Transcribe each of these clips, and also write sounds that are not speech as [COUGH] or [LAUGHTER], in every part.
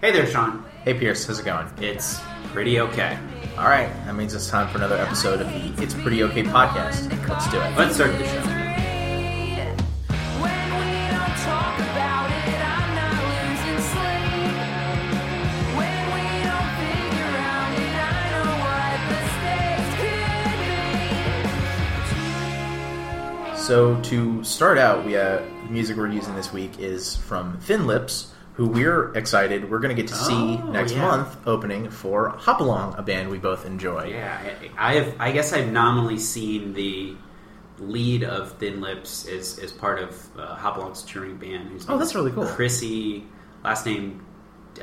Hey there, Sean. Hey Pierce, how's it going? It's pretty okay. All right, that means it's time for another episode of the It's Pretty Okay podcast. Let's do it. Let's start the show. When we don't talk about it, I'm not losing sleep. When we don't figure out it, I know what the stakes could be. So to start out, we uh, the music we're using this week is from Thin Lips, who we're excited we're going to get to see Oh, next yeah. month opening for Hop Along, a band we both enjoy. Yeah, I have. I guess I've nominally seen the lead of Thin Lips as, as part of uh, Hop Along's touring band. Oh, that's really cool. Chrissy, last name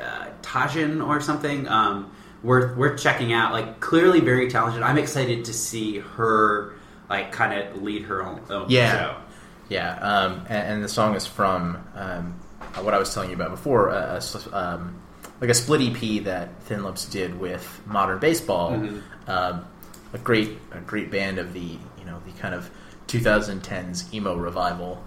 uh, Tajin or something. Um, worth worth checking out. Like clearly very talented. I'm excited to see her like kind of lead her own, own Yeah. show. Yeah, um, and, and the song is from um, what I was telling you about before, uh, um, like a split EP that Thin Lips did with Modern Baseball, Mm-hmm. um, a great, a great band of the you know the kind of 2010s emo revival.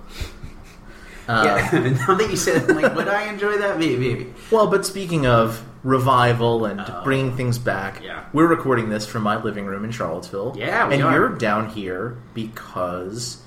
Um, [LAUGHS] Yeah, [LAUGHS] now that you said, it, like, would I enjoy that? Maybe, maybe. Well, but speaking of revival and Oh. bringing things back, Yeah. we're recording this from my living room in Charlottesville. Yeah, and are. you're down here because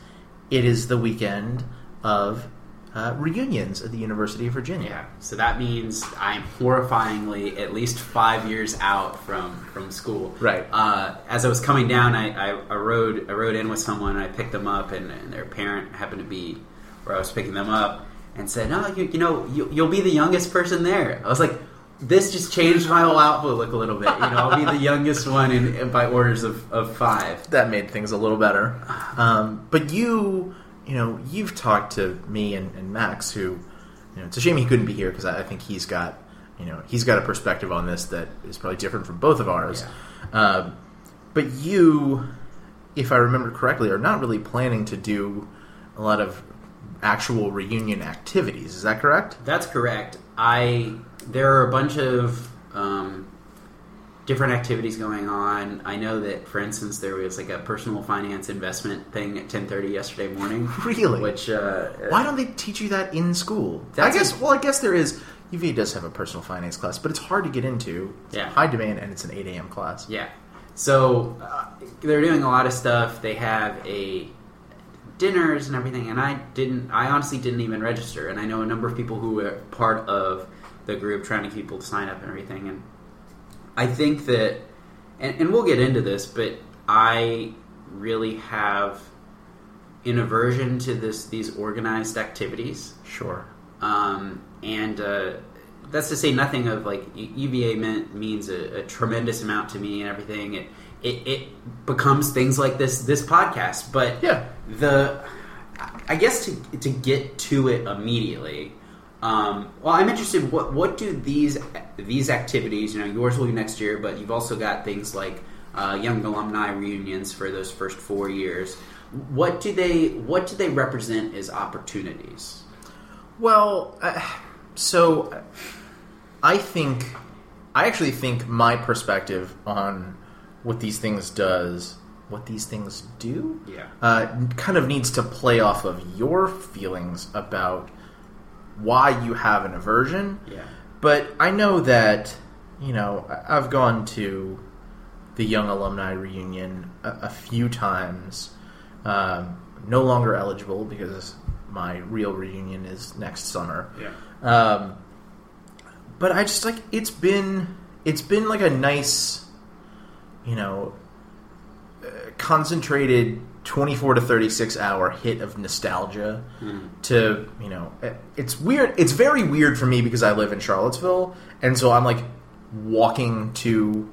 it is the weekend of uh, reunions at the University of Virginia. Yeah, so that means I'm horrifyingly at least five years out from from school. Right. Uh, as I was coming down, I, I, I rode I rode in with someone. I picked them up, and, and their parent happened to be where I was picking them up, and said, "No, you, you know, you, you'll be the youngest person there." I was like. This just changed my whole outlook a little bit. You know, I'll be the [LAUGHS] youngest one in, in by orders of, of five. That made things a little better. Um, but you, you know, you've talked to me and, and Max, who, you know, it's a shame he couldn't be here because I, I think he's got, you know, he's got a perspective on this that is probably different from both of ours. Um, but you, if I remember correctly, are not really planning to do a lot of actual reunion activities. Is that correct? That's correct. I there are a bunch of um, different activities going on. I know that, for instance, there was like a personal finance investment thing at ten thirty yesterday morning. [LAUGHS] Really? Which uh, Why don't they teach you that in school? I guess. a- well, I guess there is. UVA does have a personal finance class, but it's hard to get into. It's Yeah. high demand, and it's an eight a.m. class. Yeah. So uh, they're doing a lot of stuff. They have a dinners and everything, and I didn't. I honestly didn't even register, and I know a number of people who were part of the group trying to keep people to sign up and everything. And I think that, and, and we'll get into this, but I really have an aversion to this these organized activities. Sure. Um, and uh, that's to say nothing of like UVA meant, means a, a tremendous amount to me and everything. It, it it becomes things like this this podcast, but Yeah. the I guess to to get to it immediately. Um, well, I'm interested. What what do these these activities? You know, yours will be next year, but you've also got things like uh, young alumni reunions for those first four years. What do they what do they represent as opportunities? Well, uh, so I think I actually think my perspective on what these things does, what these things do, Yeah. uh, kind of needs to play off of your feelings about why you have an aversion. Yeah. But I know that, you know, I've gone to the Young Alumni Reunion a, a few times. Um, no longer eligible because my real reunion is next summer. Yeah. Um, but I just like it's been it's been like a nice, you know, uh, concentrated twenty four to thirty six hour hit of nostalgia. To you know, it's weird. It's very weird for me because I live in Charlottesville, and so I'm like walking to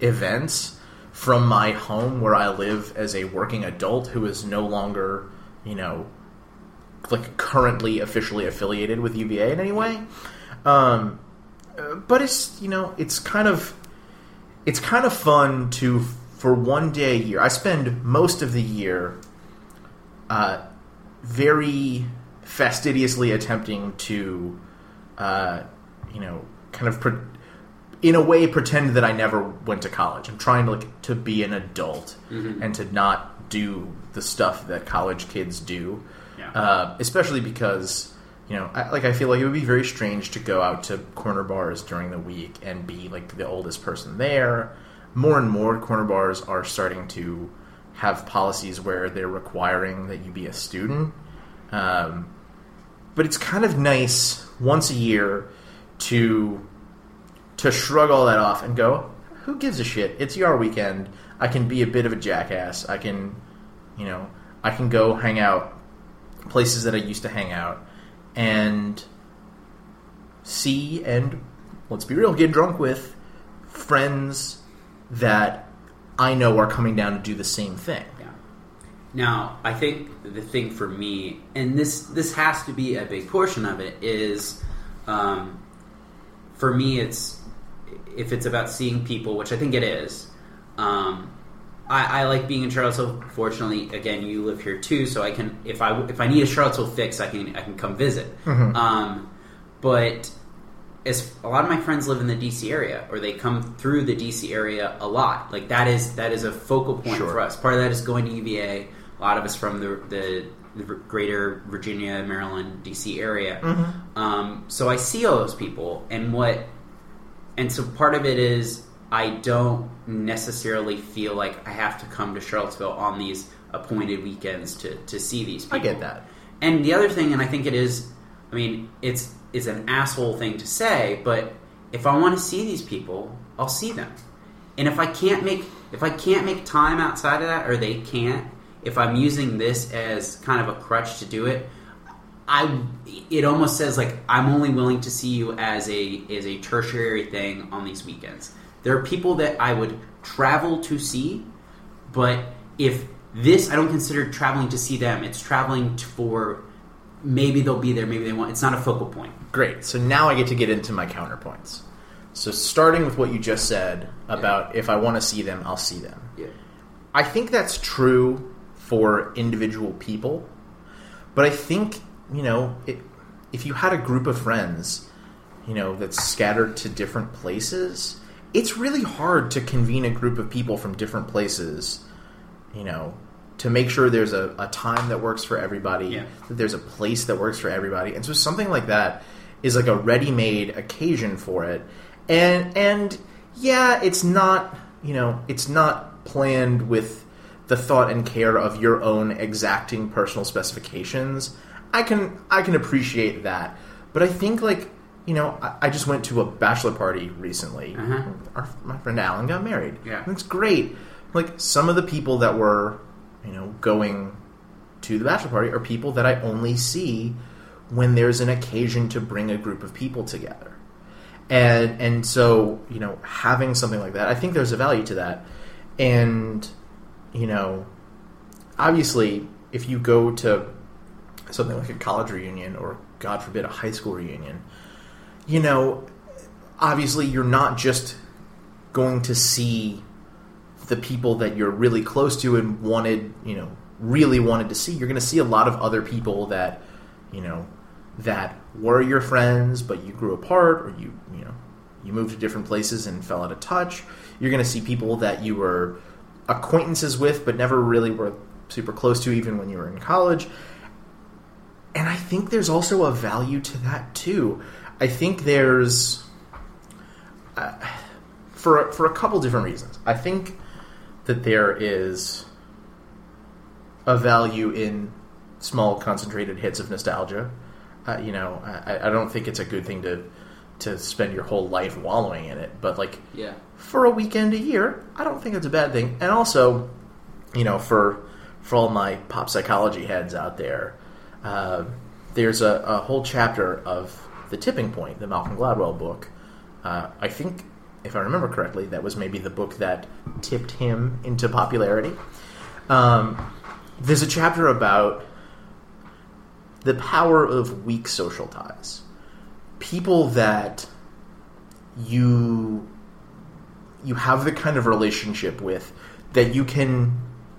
events from my home where I live as a working adult who is no longer, you know, like currently officially affiliated with UVA in any way. Um, uh, but it's you know it's kind of it's kind of fun to for one day a year. I spend most of the year uh, very fastidiously attempting to uh, you know kind of pre- in a way pretend that I never went to college. I'm trying to like to be an adult and to not do the stuff that college kids do. Yeah. Uh, especially because you know, I, like I feel like it would be very strange to go out to corner bars during the week and be like the oldest person there. More and more corner bars are starting to have policies where they're requiring that you be a student. Um, but it's kind of nice once a year to to shrug all that off and go, who gives a shit? It's your weekend. I can be a bit of a jackass. I can, you know, I can go hang out places that I used to hang out and see and let's be real, get drunk with friends that I know are coming down to do the same thing. Yeah. Now, I think the thing for me, and this this has to be a big portion of it, is um, for me, it's if it's about seeing people, which I think it is. Um, I, I like being in Charlottesville. Fortunately, again, you live here too, so I can if I if I need a Charlottesville fix, I can I can come visit. Um, but as a lot of my friends live in the DC area, or they come through the DC area a lot. Like that is that is a focal point Sure. for us. Part of that is going to UVA. A lot of us from the the, the greater Virginia, Maryland, DC area. Um, so I see all those people, and what, and so part of it is I don't necessarily feel like I have to come to Charlottesville on these appointed weekends to to see these people. I get that. And the other thing, and I think it is, I mean, it's it's an asshole thing to say, but if I want to see these people, I'll see them. And if I can't make if I can't make time outside of that, or they can't, if I'm using this as kind of a crutch to do it, I it almost says like I'm only willing to see you as a as a tertiary thing on these weekends. There are people that I would travel to see, but if this I don't consider traveling to see them. It's traveling for maybe they'll be there, maybe they won't. It's not a focal point. Great. So now I get to get into my counterpoints. So starting with what you just said about if I want to see them, I'll see them. Yeah. I think that's true for individual people, but I think you know it, if you had a group of friends, you know that's scattered to different places, it's really hard to convene a group of people from different places, you know, to make sure there's a, a time that works for everybody, Yeah. that there's a place that works for everybody, and so something like that is like a ready-made occasion for it, and and yeah, it's not you know it's not planned with the thought and care of your own exacting personal specifications. I can I can appreciate that, but I think like you know I, I just went to a bachelor party recently. Uh-huh. Our, my friend Alan got married. Yeah. It's great. Like some of the people that were you know going to the bachelor party are people that I only see when there's an occasion to bring a group of people together. And and so, you know, having something like that, I think there's a value to that. And you know, obviously if you go to something like a college reunion or god forbid a high school reunion, you know, obviously you're not just going to see the people that you're really close to and wanted, you know, really wanted to see. You're going to see a lot of other people that, you know, that were your friends, but you grew apart or you, you know, you moved to different places and fell out of touch. You're going to see people that you were acquaintances with, but never really were super close to, even when you were in college. And I think there's also a value to that too. I think there's uh, for for a couple different reasons. I think that there is a value in small concentrated hits of nostalgia. Uh, you know, I, I don't think it's a good thing to to spend your whole life wallowing in it, but like Yeah. for a weekend a year, I don't think it's a bad thing. And also, you know, for for all my pop psychology heads out there, uh, there's a, a whole chapter of the Tipping Point, the Malcolm Gladwell book. Uh, I think, if I remember correctly, that was maybe the book that tipped him into popularity. Um, there's a chapter about the power of weak social ties. People that you you have the kind of relationship with that you can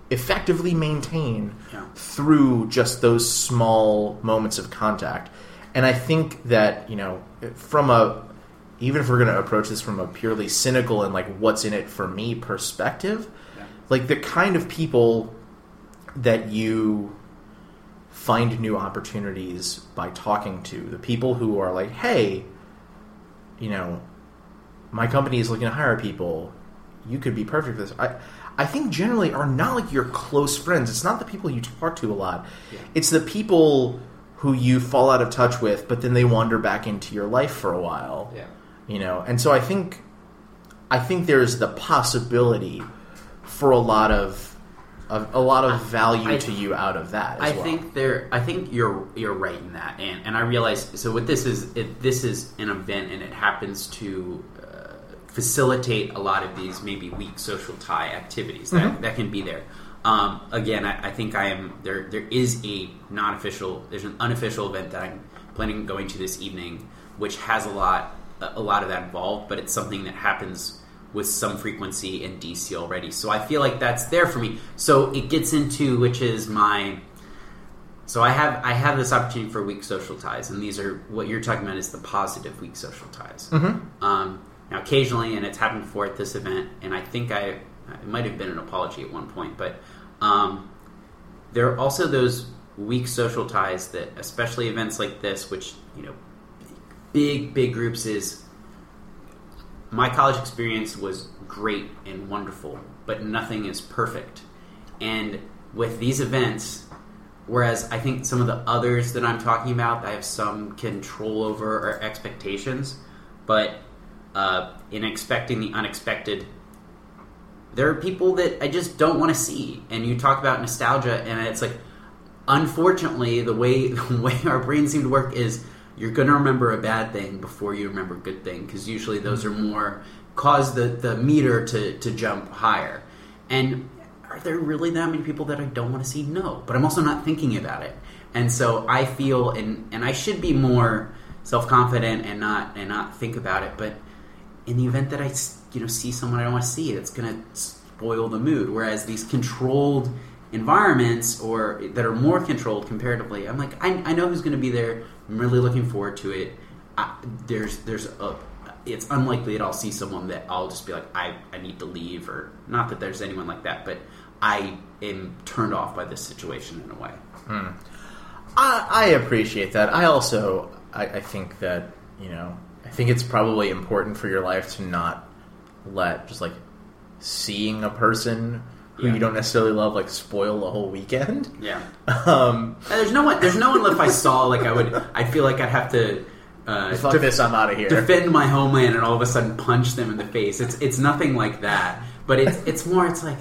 effectively maintain Yeah. through just those small moments of contact. And I think that, you know, from a even if we're going to approach this from a purely cynical and like what's in it for me perspective, Yeah. like the kind of people that you find new opportunities by talking to the people who are like, hey, you know, my company is looking to hire people. You could be perfect for this. I, I think generally are not like your close friends. It's not the people you talk to a lot. Yeah. It's the people who you fall out of touch with, but then they wander back into your life for a while. Yeah. You know, and so I think, I think there's the possibility for a lot of, of a lot of value I- to you out of that. As I well. think there. I think you're you're right in that, and and I realize. So what this is, it, this is an event, and it happens to uh, facilitate a lot of these maybe weak social tie activities that, Mm-hmm. that can be there. Um, again, I, I think I am there. There is a non-official. There's an unofficial event that I'm planning on going to this evening, which has a lot a lot of that involved, but it's something that happens with some frequency in DC already. So I feel like that's there for me. So it gets into which is my so I have I have this opportunity for weak social ties, and these are what you're talking about is the positive weak social ties. Mm-hmm. Um, now, occasionally, and it's happened before at this event, and I think I it might have been an apology at one point, but um, there are also those weak social ties that, especially events like this, which you know, big big groups is. My college experience was great and wonderful, but nothing is perfect. And with these events, Whereas I think some of the others that I'm talking about, I have some control over or expectations, but uh, in expecting the unexpected, there are people that I just don't want to see. And you talk about nostalgia, and it's like, unfortunately, the way [LAUGHS] the way our brains seem to work is you're going to remember a bad thing before you remember a good thing, because usually those are more cause the the meter to to jump higher. And are there really that many people that I don't want to see? No, but I'm also not thinking about it, and so I feel and and I should be more self confident and not and not think about it. But in the event that I you know see someone I don't want to see, it's going to spoil the mood. Whereas these controlled environments or that are more controlled comparatively, I'm like I, I know who's going to be there. I'm really looking forward to it. I, there's there's a it's unlikely that I'll see someone that I'll just be like I, I need to leave or not that there's anyone like that, but I am turned off by this situation in a way. Hmm. I, I appreciate that. I also, I, I think that you know, I think it's probably important for your life to not let just like seeing a person who Yeah. you don't necessarily love like spoil the whole weekend. Yeah. [LAUGHS] Um, there's no one. There's no one. If I saw, like, I would. I feel like I'd have to uh, fuck def- this, I'm out of here. defend my homeland, and all of a sudden punch them in the face. It's it's nothing like that. But it's it's more. It's like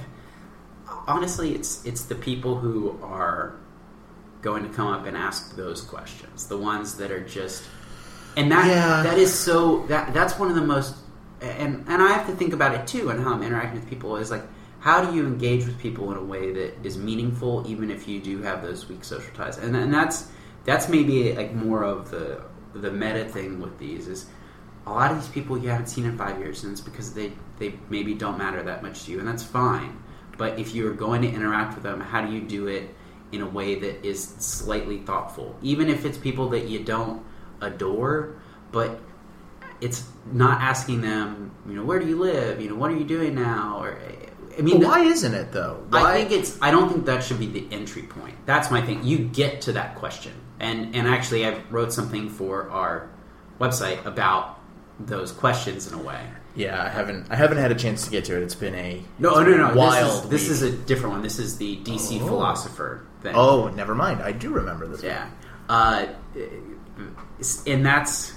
honestly, it's it's the people who are going to come up and ask those questions. The ones that are just and that Yeah. that is so that that's one of the most and and I have to think about it too and how I'm interacting with people is like how do you engage with people in a way that is meaningful even if you do have those weak social ties? And and that's that's maybe like more of the the meta thing with these is a lot of these people you haven't seen in five years and it's because they they maybe don't matter that much to you and that's fine. But if you're going to interact with them how do you do it in a way that is slightly thoughtful? Even if it's people that you don't adore but it's not asking them you know where do you live? You know what are you doing now? Or i mean But why isn't it though? Why? I think it's. I don't think that should be the entry point. That's my thing. You get to that question, and and actually, I wrote something for our website about those questions in a way. yeah, I haven't. I haven't had a chance to get to it. It's been a No, it's been no, no. Wild. This is, this is a different one. This is the DC Oh. philosopher thing. Oh, never mind. I do remember this. one. Yeah, uh, and that's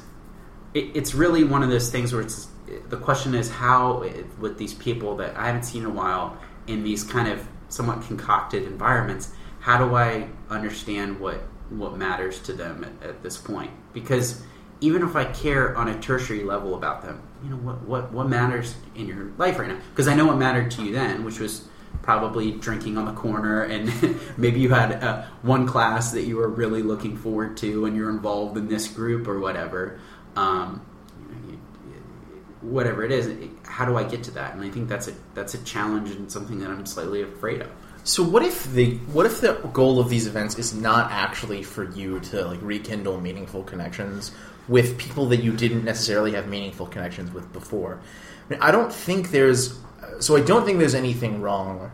it, it's really one of those things where it's the question is how with these people that I haven't seen in a while in these kind of somewhat concocted environments, how do I understand what what matters to them at, at this point? Because even if I care on a tertiary level about them, you know what what what matters in your life right now? Because I know what mattered to you then, which was probably drinking on the corner and [LAUGHS] maybe you had uh, one class that you were really looking forward to and you're involved in this group or whatever um, whatever it is how do i get to that and i think that's a that's a challenge and something that i'm slightly afraid of So what if the what if the goal of these events is not actually for you to like rekindle meaningful connections with people that you didn't necessarily have meaningful connections with before? I, mean, I don't think there's so I don't think there's anything wrong,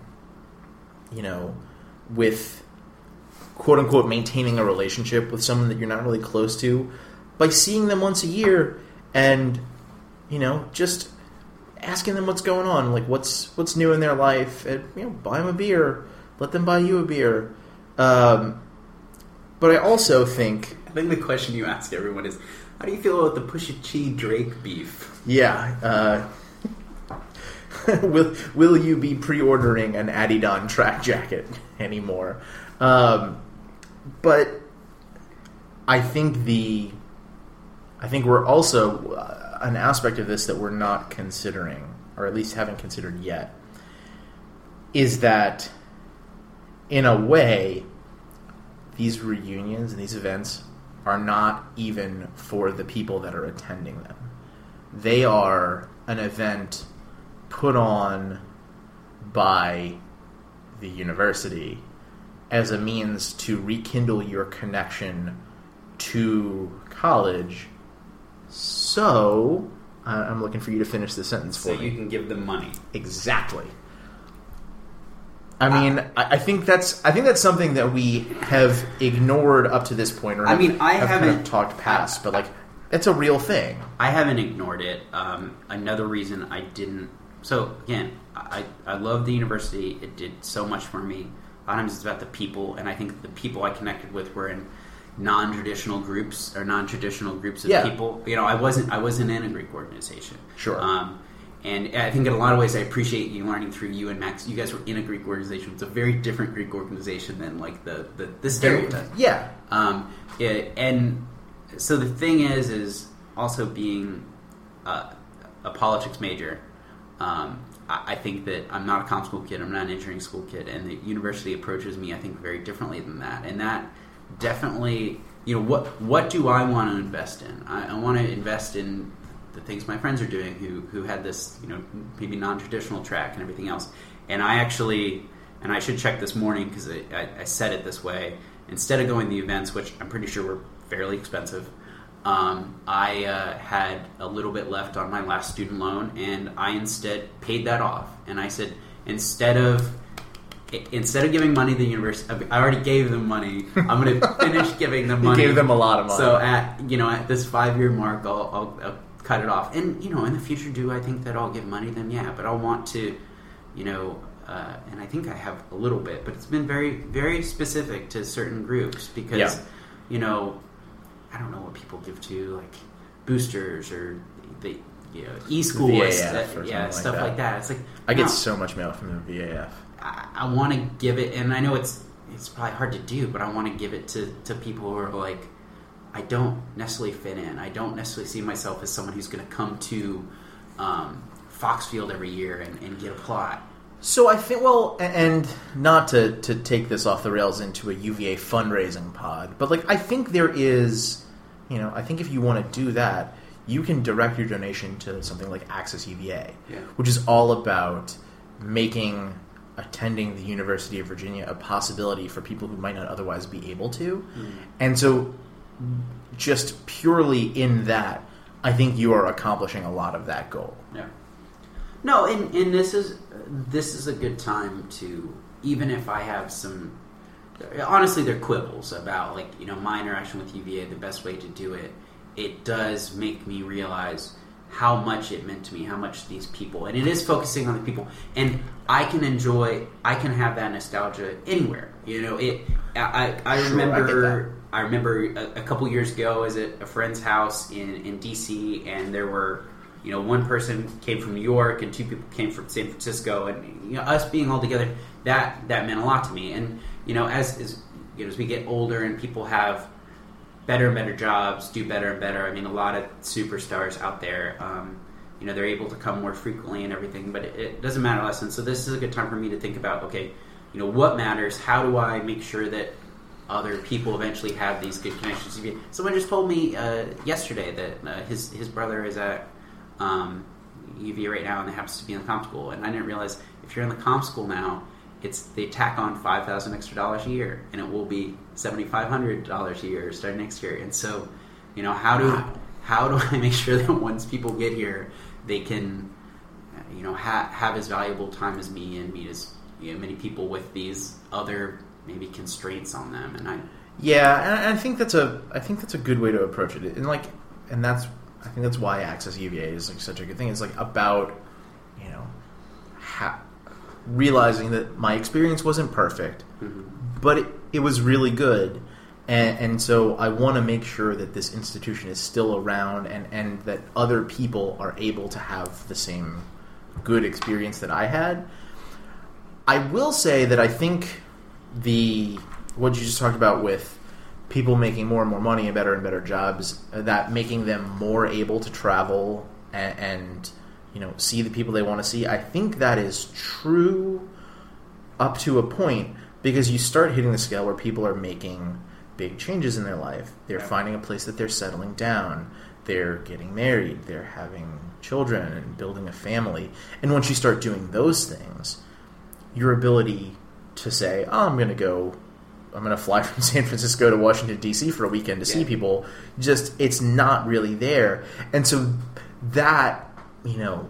you know, with quote unquote maintaining a relationship with someone that you're not really close to by seeing them once a year and you know just asking them what's going on like what's what's new in their life and you know buy them a beer let them buy you a beer um, but i also think I think the question you ask everyone is, how do you feel about the Pusha T Drake beef? yeah uh, [LAUGHS] will will you be pre-ordering an Adidon track jacket anymore? Um, but I think the I think we're also uh, an aspect of this that we're not considering, or at least haven't considered yet, is that in a way these reunions and these events are not even for the people that are attending them. They are an event put on by the university as a means to rekindle your connection to college. So, I'm looking for you to finish the sentence for So me. you can give them money. Exactly. I mean, I, I think that's I think that's something that we have ignored up to this point. Or I mean, I have kind of haven't- talked past, but like it's a real thing. I haven't ignored it. Um, another reason I didn't. So again, I I love the university. It did so much for me. A lot of times it's about the people, and I think the people I connected with were in non-traditional groups or non-traditional groups of Yeah. people. You know, I wasn't I wasn't in a Greek organization. Sure. Um, and I think in a lot of ways, I appreciate you learning through you and Max. You guys were in a Greek organization. It's a very different Greek organization than like the the, the stereotype. Yeah, Um, it, and so the thing is, is also being uh, a politics major. Um, I, I think that I'm not a comm school kid. I'm not an engineering school kid, and the university approaches me, I think, very differently than that. And that definitely, you know, what what do I want to invest in? I, I want to invest in the things my friends are doing, who who had this, you know, maybe non-traditional track and everything else. And I actually, and I should check this morning because I, I, I said it this way. Instead of going to the events, which I'm pretty sure were fairly expensive, um, I uh, had a little bit left on my last student loan, and I instead paid that off. And I said, instead of instead of giving money to the university, I already gave them money. I'm going [LAUGHS] to finish giving them You money. gave them a lot of money. So at you know at this five year mark, I'll, I'll, I'll cut it off. And you know in the future, do I think that I'll give money? Then yeah, but I'll want to, you know. Uh, and I think I have a little bit, but it's been very, very specific to certain groups because, Yeah. you know, I don't know what people give to like boosters or the you know e-school VAF or or yeah like stuff that. like that. It's like I get so much mail from the VAF. I, I want to give it, and I know it's it's probably hard to do, but I want to give it to to people who are like, I don't necessarily fit in. I don't necessarily see myself as someone who's going to come to um, Foxfield every year and, and get a plot. So I think, well, and not to, to take this off the rails into a UVA fundraising pod, but like I think there is, you know, I think if you want to do that, you can direct your donation to something like Access UVA, Yeah. which is all about making attending the University of Virginia a possibility for people who might not otherwise be able to. Hmm. And so, just purely in that, I think you are accomplishing a lot of that goal. Yeah. No, and, and this is this is a good time to even if I have some honestly they're quibbles about like you know my interaction with UVA the best way to do it it does make me realize how much it meant to me how much these people and it is focusing on the people and I can enjoy I can have that nostalgia anywhere you know it I I, I Sure, I remember I remember a, a couple years ago, I was at a friend's house in, in DC, and there were, you know, one person came from New York and two people came from San Francisco, and you know, us being all together, that that meant a lot to me. And you know, as as you know, as we get older and people have better and better jobs, do better and better. I mean, a lot of superstars out there, um, you know, they're able to come more frequently and everything, but it, it doesn't matter less. And so this is a good time for me to think about, okay, you know, what matters? How do I make sure that other people eventually have these good connections? Someone just told me uh, yesterday that uh, his his brother is at um, right now and happens to be in the comm school, and I didn't realize if you're in the comm school now, it's they tack on five thousand extra dollars a year, and it will be seventy five hundred dollars a year starting next year. And so, you know, how do how do I [LAUGHS] make sure that once people get here, they can, you know, ha- have as valuable time as me and meet as you know, many people with these other maybe constraints on them. And I Yeah, and I think that's a I think that's a good way to approach it. And like, and that's I think that's why Access UVA is like such a good thing. It's like about you know ha- realizing that my experience wasn't perfect, but it, it was really good. And, and so I want to make sure that this institution is still around and, and that other people are able to have the same good experience that I had. I will say that I think the what you just talked about with people making more and more money and better and better jobs, uh, that making them more able to travel and, and you know see the people they want to see. I think that is true up to a point because you start hitting the scale where people are making big changes in their life. They're finding a place that they're settling down. They're getting married. They're having children and building a family. And once you start doing those things, your ability to say, "Oh, I'm going to go I'm going to fly [LAUGHS] from San Francisco to Washington D.C. for a weekend to see people." Just it's not really there. And so that, you know,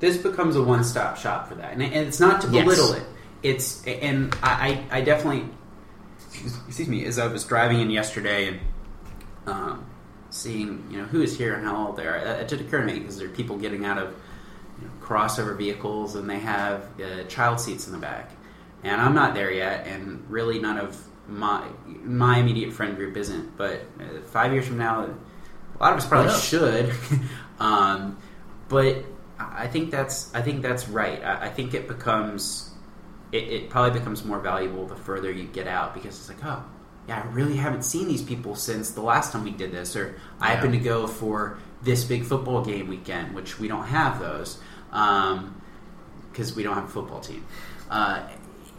this becomes a one-stop shop for that, and, and it's not to Yes. belittle it. It's and I, I definitely excuse me as I was driving in yesterday and um, seeing you know who is here and how old they are. It, it did occur to me because there are people getting out of you know, crossover vehicles and they have uh, child seats in the back, and I'm not there yet, and really none of my my immediate friend group isn't. But uh, five years from now, a lot of us probably should. [LAUGHS] um, but I think that's I think that's right. I, I think it becomes it, it probably becomes more valuable the further you get out because it's like oh yeah I really haven't seen these people since the last time we did this or I Yeah. happen to go for this big football game weekend which we don't have those because we don't have a football team. Uh,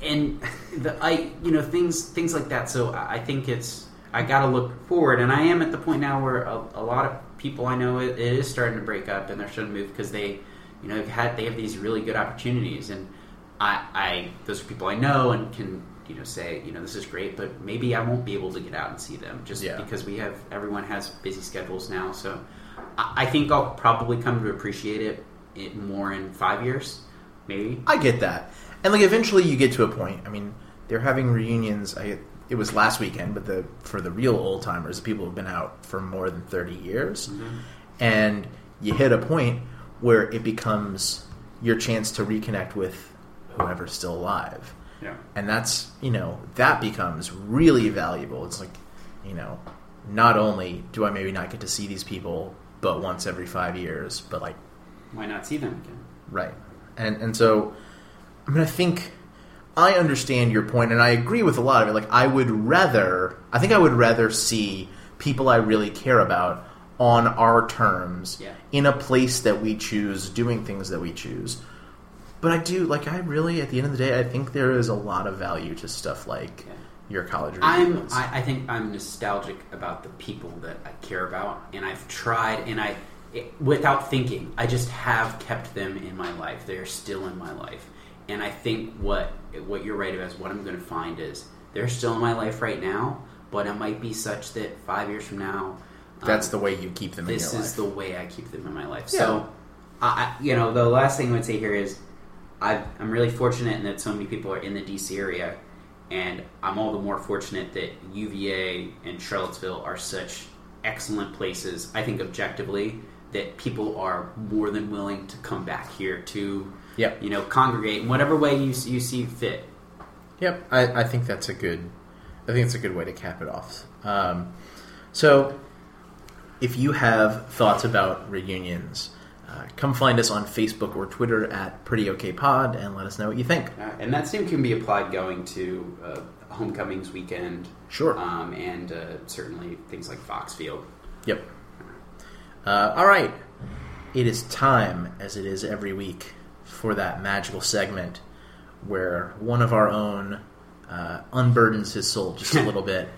and [LAUGHS] the, I, you know, things things like that. So I I think it's I got to look forward, and I am at the point now where a, a lot of people I know it, it is starting to break up, and they're starting to move because they, you know, have had they have these really good opportunities, and I, I those are people I know and can you know say you know this is great, but maybe I won't be able to get out and see them just Yeah. because we have everyone has busy schedules now. So I, I think I'll probably come to appreciate it, it more in five years, maybe. I get that. And like eventually you get to a point. I mean, they're having reunions. I it was last weekend, but the for the real old timers, people who've been out for more than 30 years. Mm-hmm. And you hit a point where it becomes your chance to reconnect with whoever's still alive. Yeah. And that's, you know, that becomes really valuable. It's like, you know, not only do I maybe not get to see these people but once every 5 years, but like Why not see them again? Right. And and so I mean I think I understand your point and I agree with a lot of it. Like I would rather I think I would rather see people I really care about on our terms Yeah. in a place that we choose, doing things that we choose. But I do like I really at the end of the day I think there is a lot of value to stuff like Yeah. your college I'm, I, I think I'm nostalgic about the people that I care about, and I've tried, and I, it, without thinking, I just have kept them in my life. They are still in my life, and I think what what you're right about is what I'm going to find is they're still in my life right now, but it might be such that five years from now, um, That's the way you keep them in this is life. the way I keep them in my life. Yeah. So, I, I- you know, the last thing I would say here is, i I'm really fortunate in that so many people are in the DC area, and I'm all the more fortunate that UVA and Charlottesville are such excellent places. I think objectively that people are more than willing to come back here to, Yep. you know, congregate in whatever way you you see fit. Yep, I, I think that's a good. I think it's a good way to cap it off. Um, so, if you have thoughts about reunions, uh, come find us on Facebook or Twitter at Pretty OK Pod and let us know what you think. Uh, and that same can be applied going to uh, homecomings weekend, Sure. um, and uh, certainly things like Foxfield. Yep. Uh, all right. It is time, as it is every week, for that magical segment where one of our own uh, unburdens his soul just a [LAUGHS] little bit.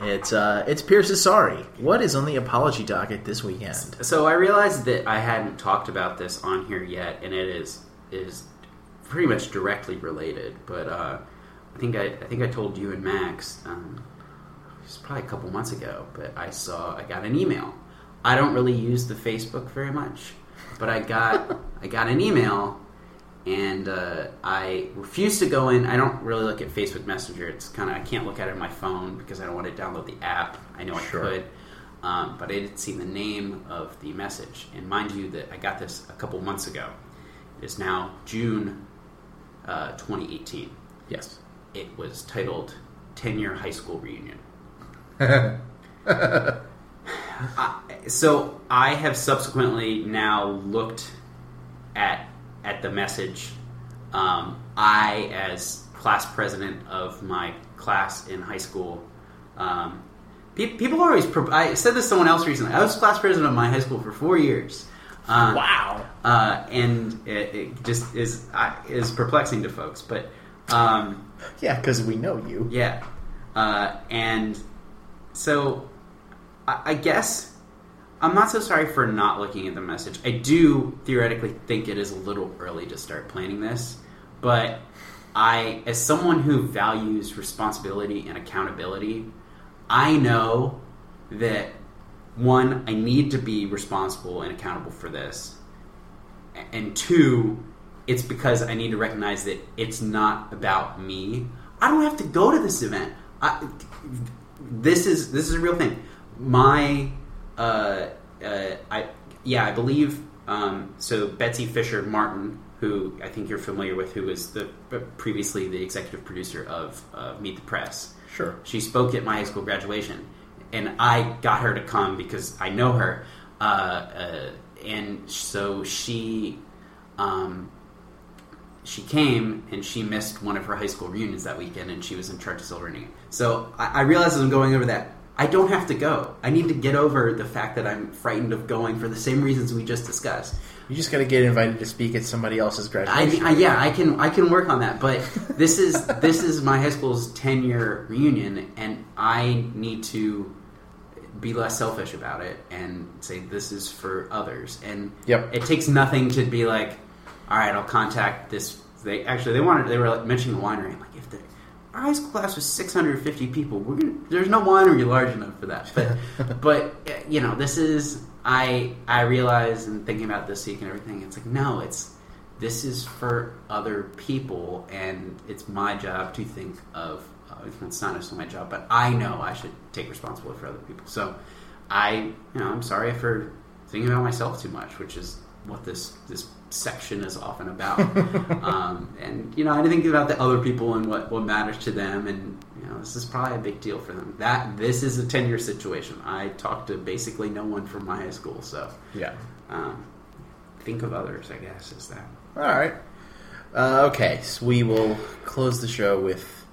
It's uh, it's Pierce's sorry. What is on the apology docket this weekend? So I realized that I hadn't talked about this on here yet, and it is is pretty much directly related. But uh, I think I, I think I told you and Max um, it was probably a couple months ago. But I saw I got an email. I don't really use the Facebook very much, but I got [LAUGHS] I got an email, and uh, I refuse to go in. I don't really look at Facebook Messenger. It's kind of I can't look at it on my phone because I don't want to download the app. I know Sure. I could, um, but I didn't see the name of the message. And mind you, that I got this a couple months ago. It is now June uh, 2018. Yes. It was titled 10 Year High School Reunion. [LAUGHS] I- so I have subsequently now looked at at the message. Um, I, as class president of my class in high school, um, pe- people always. Pro- I said this to someone else recently. I was class president of my high school for four years. Um, Wow. Uh, and it, it just is uh, is perplexing to folks, but. Um, Yeah, because we know you. yeah. Uh, and so I, I guess I'm not so sorry for not looking at the message. I do theoretically think it is a little early to start planning this, but I, as someone who values responsibility and accountability, I know that one, I need to be responsible and accountable for this, and two, it's because I need to recognize that it's not about me. I don't have to go to this event. I, this is this is a real thing. My, uh, uh, I yeah, I believe. Um, so Betsy Fischer Martin, who I think you're familiar with, who was the previously the executive producer of uh, Meet the Press. Sure. She spoke at my high school graduation, and I got her to come because I know her, uh, uh, and so she, um, she came and she missed one of her high school reunions that weekend, and she was in charge of celebrating it. So I, I realized as I'm going over that. I don't have to go. I need to get over the fact that I'm frightened of going for the same reasons we just discussed. You just got to get invited to speak at somebody else's graduation. I yeah, I can I can work on that. But this is [LAUGHS] this is my high school's ten year reunion, and I need to be less selfish about it and say this is for others. And Yep. it takes nothing to be like, all right, I'll contact this. They actually they wanted they were like mentioning the winery. I'm like, if the our high school class was 650 people, we're gonna there's no winery large enough for that. But [LAUGHS] but you know this is I I realize and thinking about this week and everything. It's like no, it's this is for other people, and it's my job to think of. Uh, it's not necessarily my job, but I know I should take responsibility for other people. So I you know I'm sorry for thinking about myself too much, which is what this this section is often about. [LAUGHS] um, and you know, I think about the other people and what what matters to them, and you know, this is probably a big deal for them. That this is a ten year situation. I talked to basically no one from my high school, so yeah. um, think of others. I guess is that. All right. Uh, okay, so we will close the show with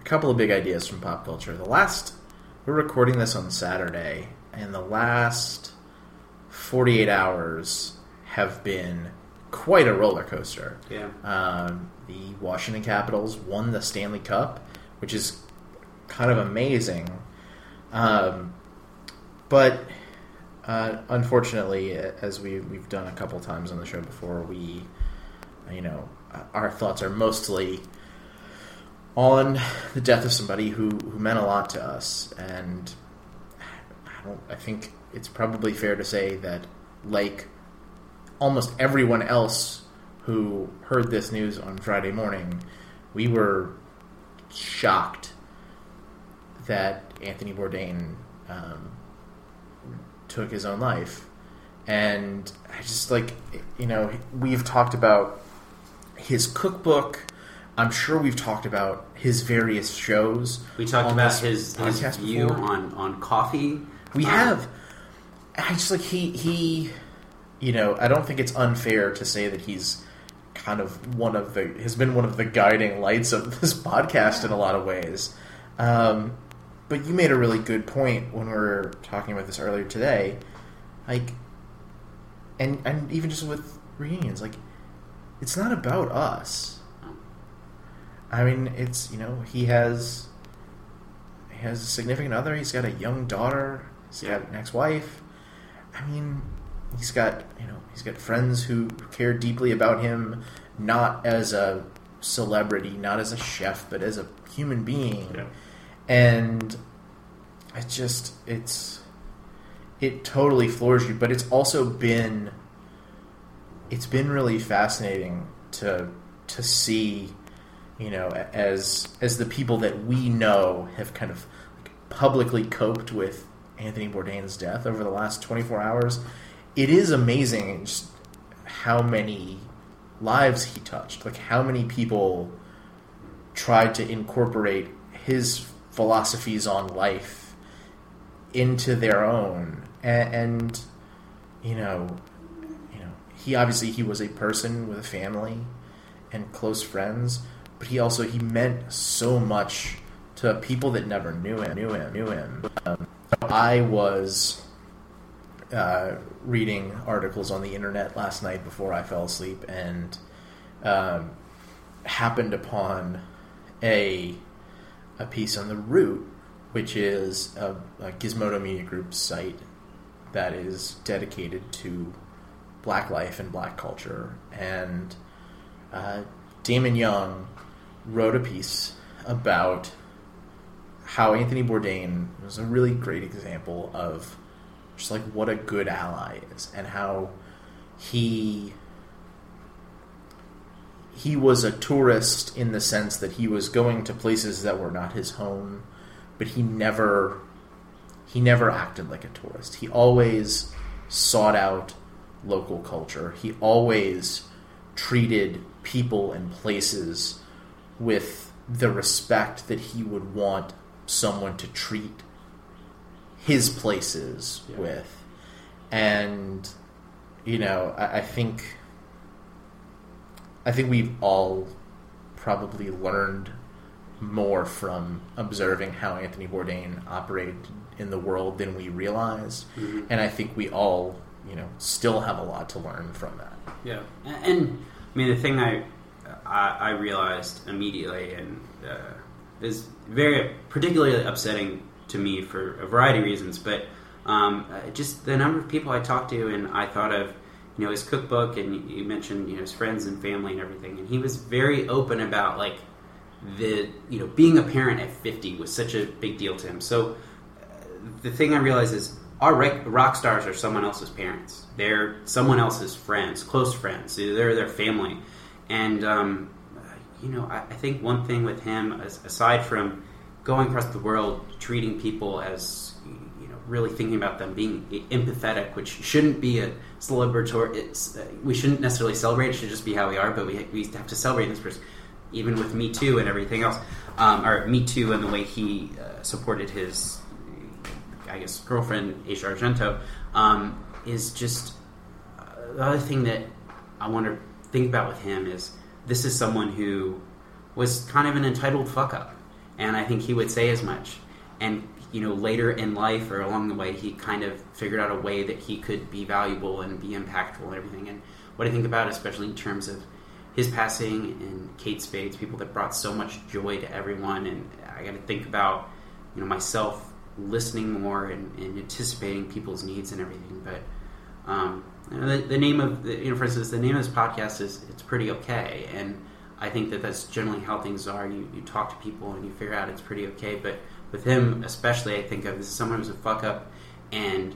a couple of big ideas from pop culture. The last, we're recording this on Saturday, and the last 48 hours have been quite a roller coaster. Yeah. Um, the Washington Capitals won the Stanley Cup, which is kind of amazing. Um, but uh, unfortunately, as we we've done a couple times on the show before, we you know our thoughts are mostly on the death of somebody who, who meant a lot to us, and I don't. I think it's probably fair to say that, like almost everyone else who heard this news on Friday morning, we were shocked that Anthony Bourdain um, took his own life. And I just like, you know, we've talked about his cookbook. I'm sure we've talked about his various shows. We talked about his, his view before. on, on coffee. We Um, have. I just like he he, you know, I don't think it's unfair to say that he's kind of one of the has been one of the guiding lights of [LAUGHS] this podcast in a lot of ways. Um, but you made a really good point when we were talking about this earlier today, like, and and even just with reunions, like, it's not about us. I mean, it's you know he has he has a significant other. He's got a young daughter. He's got an ex-wife. I mean, he's got you know he's got friends who care deeply about him, not as a celebrity, not as a chef, but as a human being. Yeah. And it just it's it totally floors you, but it's also been it's been really fascinating to to see, you know, as as the people that we know have kind of like publicly coped with Anthony Bourdain's death over the last 24 hours, it is amazing just how many lives he touched. Like how many people tried to incorporate his philosophies on life into their own and, and you know you know he obviously he was a person with a family and close friends but he also he meant so much to people that never knew him knew him knew him um, i was uh, reading articles on the internet last night before i fell asleep and um, happened upon a a piece on the Root, which is a, a Gizmodo Media Group site that is dedicated to Black life and Black culture, and uh, Damon Young wrote a piece about how Anthony Bourdain was a really great example of just like what a good ally is, and how he he was a tourist in the sense that he was going to places that were not his home, but he never he never acted like a tourist. He always sought out local culture. He always treated people and places with the respect that he would want someone to treat his places Yeah. with. And you know, I, I think I think we've all probably learned more from observing how Anthony Bourdain operated in the world than we realized, Mhm. and I think we all, you know, still have a lot to learn from that. Yeah, and, and I mean the thing I I, I realized immediately and uh, is very particularly upsetting to me for a variety of reasons, but um, uh, just the number of people I talked to and I thought of, you know, his cookbook and you- mentioned you know his friends and family and everything, and he was very open about like the you know being a parent at 50 was such a big deal to him. So the thing I realize is our rock stars are someone else's parents. They're someone else's friends, close friends. They're their family. And, um, you know, I, I think one thing with him, as, aside from going across the world, treating people as, you know, really thinking about them, being empathetic, which shouldn't be a celebratory, it's, uh, we shouldn't necessarily celebrate, it should just be how we are, but we, we have to celebrate this person even with Me Too and everything else, um, or Me Too and the way he uh, supported his, I guess, girlfriend, Asia Argento, um, is just uh, the other thing that I want to think about with him is this is someone who was kind of an entitled fuck up, and I think he would say as much. And you know, later in life or along the way, he kind of figured out a way that he could be valuable and be impactful and everything. And what I think about, especially in terms of his passing and Kate Spade's people that brought so much joy to everyone. And I got to think about, you know, myself listening more and, and anticipating people's needs and everything. But um, the, the name of, the, you know, for instance, the name of this podcast is it's pretty okay, and I think that that's generally how things are. You you talk to people and you figure out it's pretty okay. But with him, especially, I think of this someone who's a fuck up and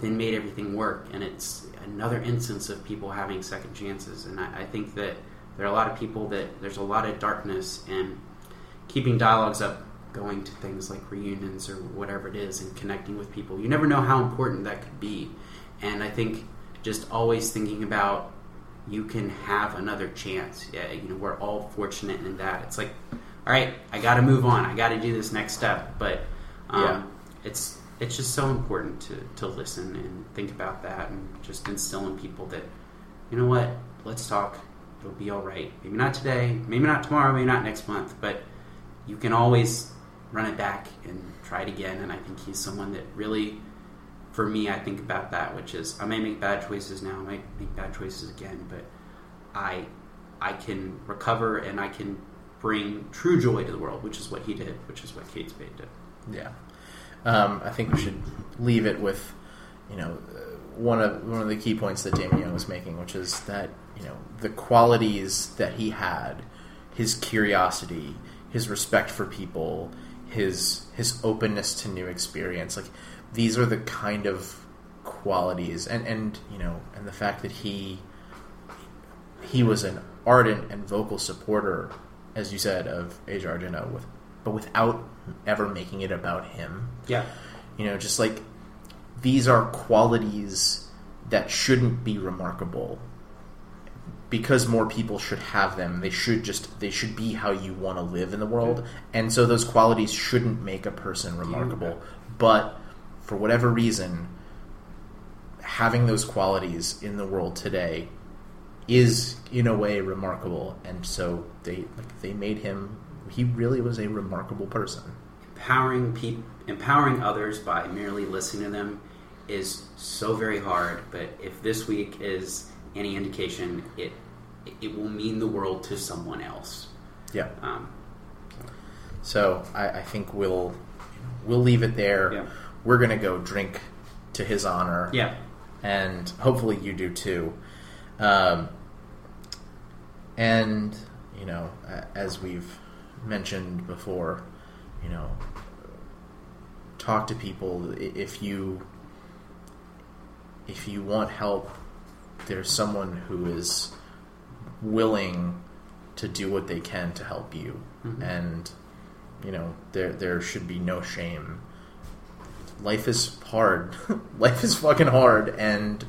then made everything work, and it's another instance of people having second chances. And I, I think that there are a lot of people that there's a lot of darkness and keeping dialogues up going to things like reunions or whatever it is and connecting with people you never know how important that could be and i think just always thinking about you can have another chance. Yeah, you know we're all fortunate in that. It's like all right i gotta move on. I gotta do this next step. But um, Yeah. it's it's just so important to, to listen and think about that and just instill in people that you know what let's talk. It'll be all right. Maybe not today maybe not tomorrow maybe not next month but you can always run it back and try it again. And I think he's someone that really, for me, I think about that, which is I may make bad choices now, I might make bad choices again, but I, I can recover and I can bring true joy to the world, which is what he did, which is what Kate Spade did. Yeah, um, I think we should leave it with, you know, uh, one of one of the key points that Damon Young was making, which is that you know the qualities that he had, his curiosity, his respect for people, his his openness to new experience, like these are the kind of qualities, and and you know, and the fact that he he was an ardent and vocal supporter, as you said, of Asia Argento, with but without ever making it about him. Yeah. You know, just like these are qualities that shouldn't be remarkable because more people should have them. They should just they should be how you want to live in the world. And so those qualities shouldn't make a person remarkable. But for whatever reason, having those qualities in the world today is in a way remarkable and so they like they made him he really was a remarkable person. empowering peop empowering others by merely listening to them is so very hard. But if this week is any indication, it it will mean the world to someone else. Yeah. Um, So I, I think we'll we'll leave it there. Yeah. We're gonna go drink to his honor. yeah, and hopefully you do too. Um, and you know, as we've mentioned before, you know, talk to people if you if you want help. There's someone who is willing to do what they can to help you, Mhm. and you know there there should be no shame life is hard. [LAUGHS] life is fucking hard, and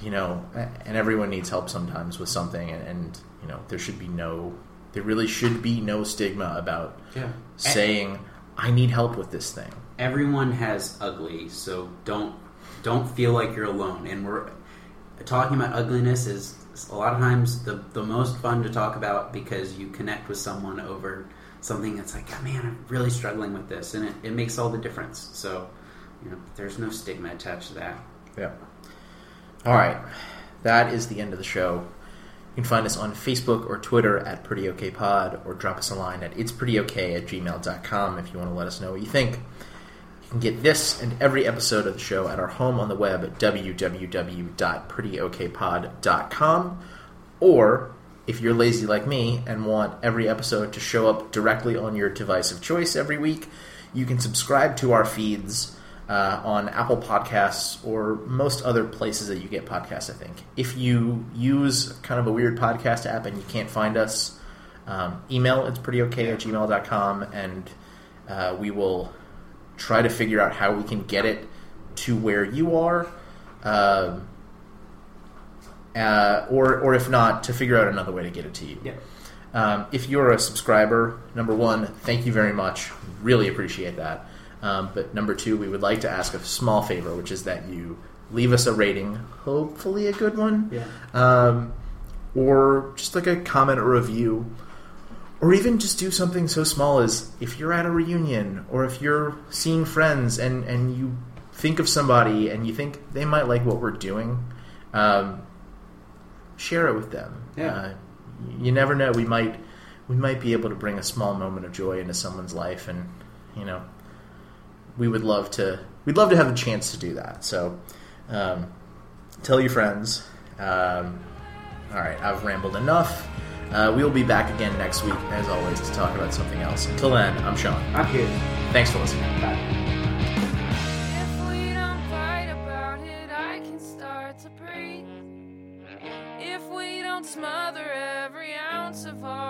you know, and everyone needs help sometimes with something, and, and you know, there should be no, there really should be no stigma about yeah. saying, "I need help with this thing." everyone has ugly, so don't don't feel like you're alone. And we're talking about ugliness is a lot of times the the most fun to talk about because you connect with someone over something that's like, oh, man, I'm really struggling with this, and it, it makes all the difference. So, you know, there's no stigma attached to that. Yeah. All right, that is the end of the show. You can find us on Facebook or Twitter at Pretty Okay Pod, or drop us a line at it's pretty okay at gmail.com if you want to let us know what you think. You can get this and every episode of the show at our home on the web at www.prettyokpod.com. Or, if you're lazy like me and want every episode to show up directly on your device of choice every week, you can subscribe to our feeds uh, on Apple Podcasts or most other places that you get podcasts, I think. If you use kind of a weird podcast app and you can't find us, um, email it's pretty okay at gmail.com and uh, we will try to figure out how we can get it to where you are. Um uh, or, or if not, to figure out another way to get it to you. Yeah. Um, if you're a subscriber, number one, thank you very much. Really appreciate that. Um, but number two, we would like to ask a small favor, which is that you leave us a rating, hopefully a good one, Yeah. um, or just like a comment or review, or even just do something so small as if you're at a reunion or if you're seeing friends and, and you think of somebody and you think they might like what we're doing, um, share it with them. Yeah. Uh, you never know. We might we might be able to bring a small moment of joy into someone's life, and you know, we would love to. We'd love to have a chance to do that. So, um, tell your friends. Um, all right, I've rambled enough. Uh, we will be back again next week, as always, to talk about something else. Until then, I'm Sean. I'm here. Thanks for listening. Bye. If we don't fight about it, I can start to breathe. If we don't smother every ounce of our autonomy.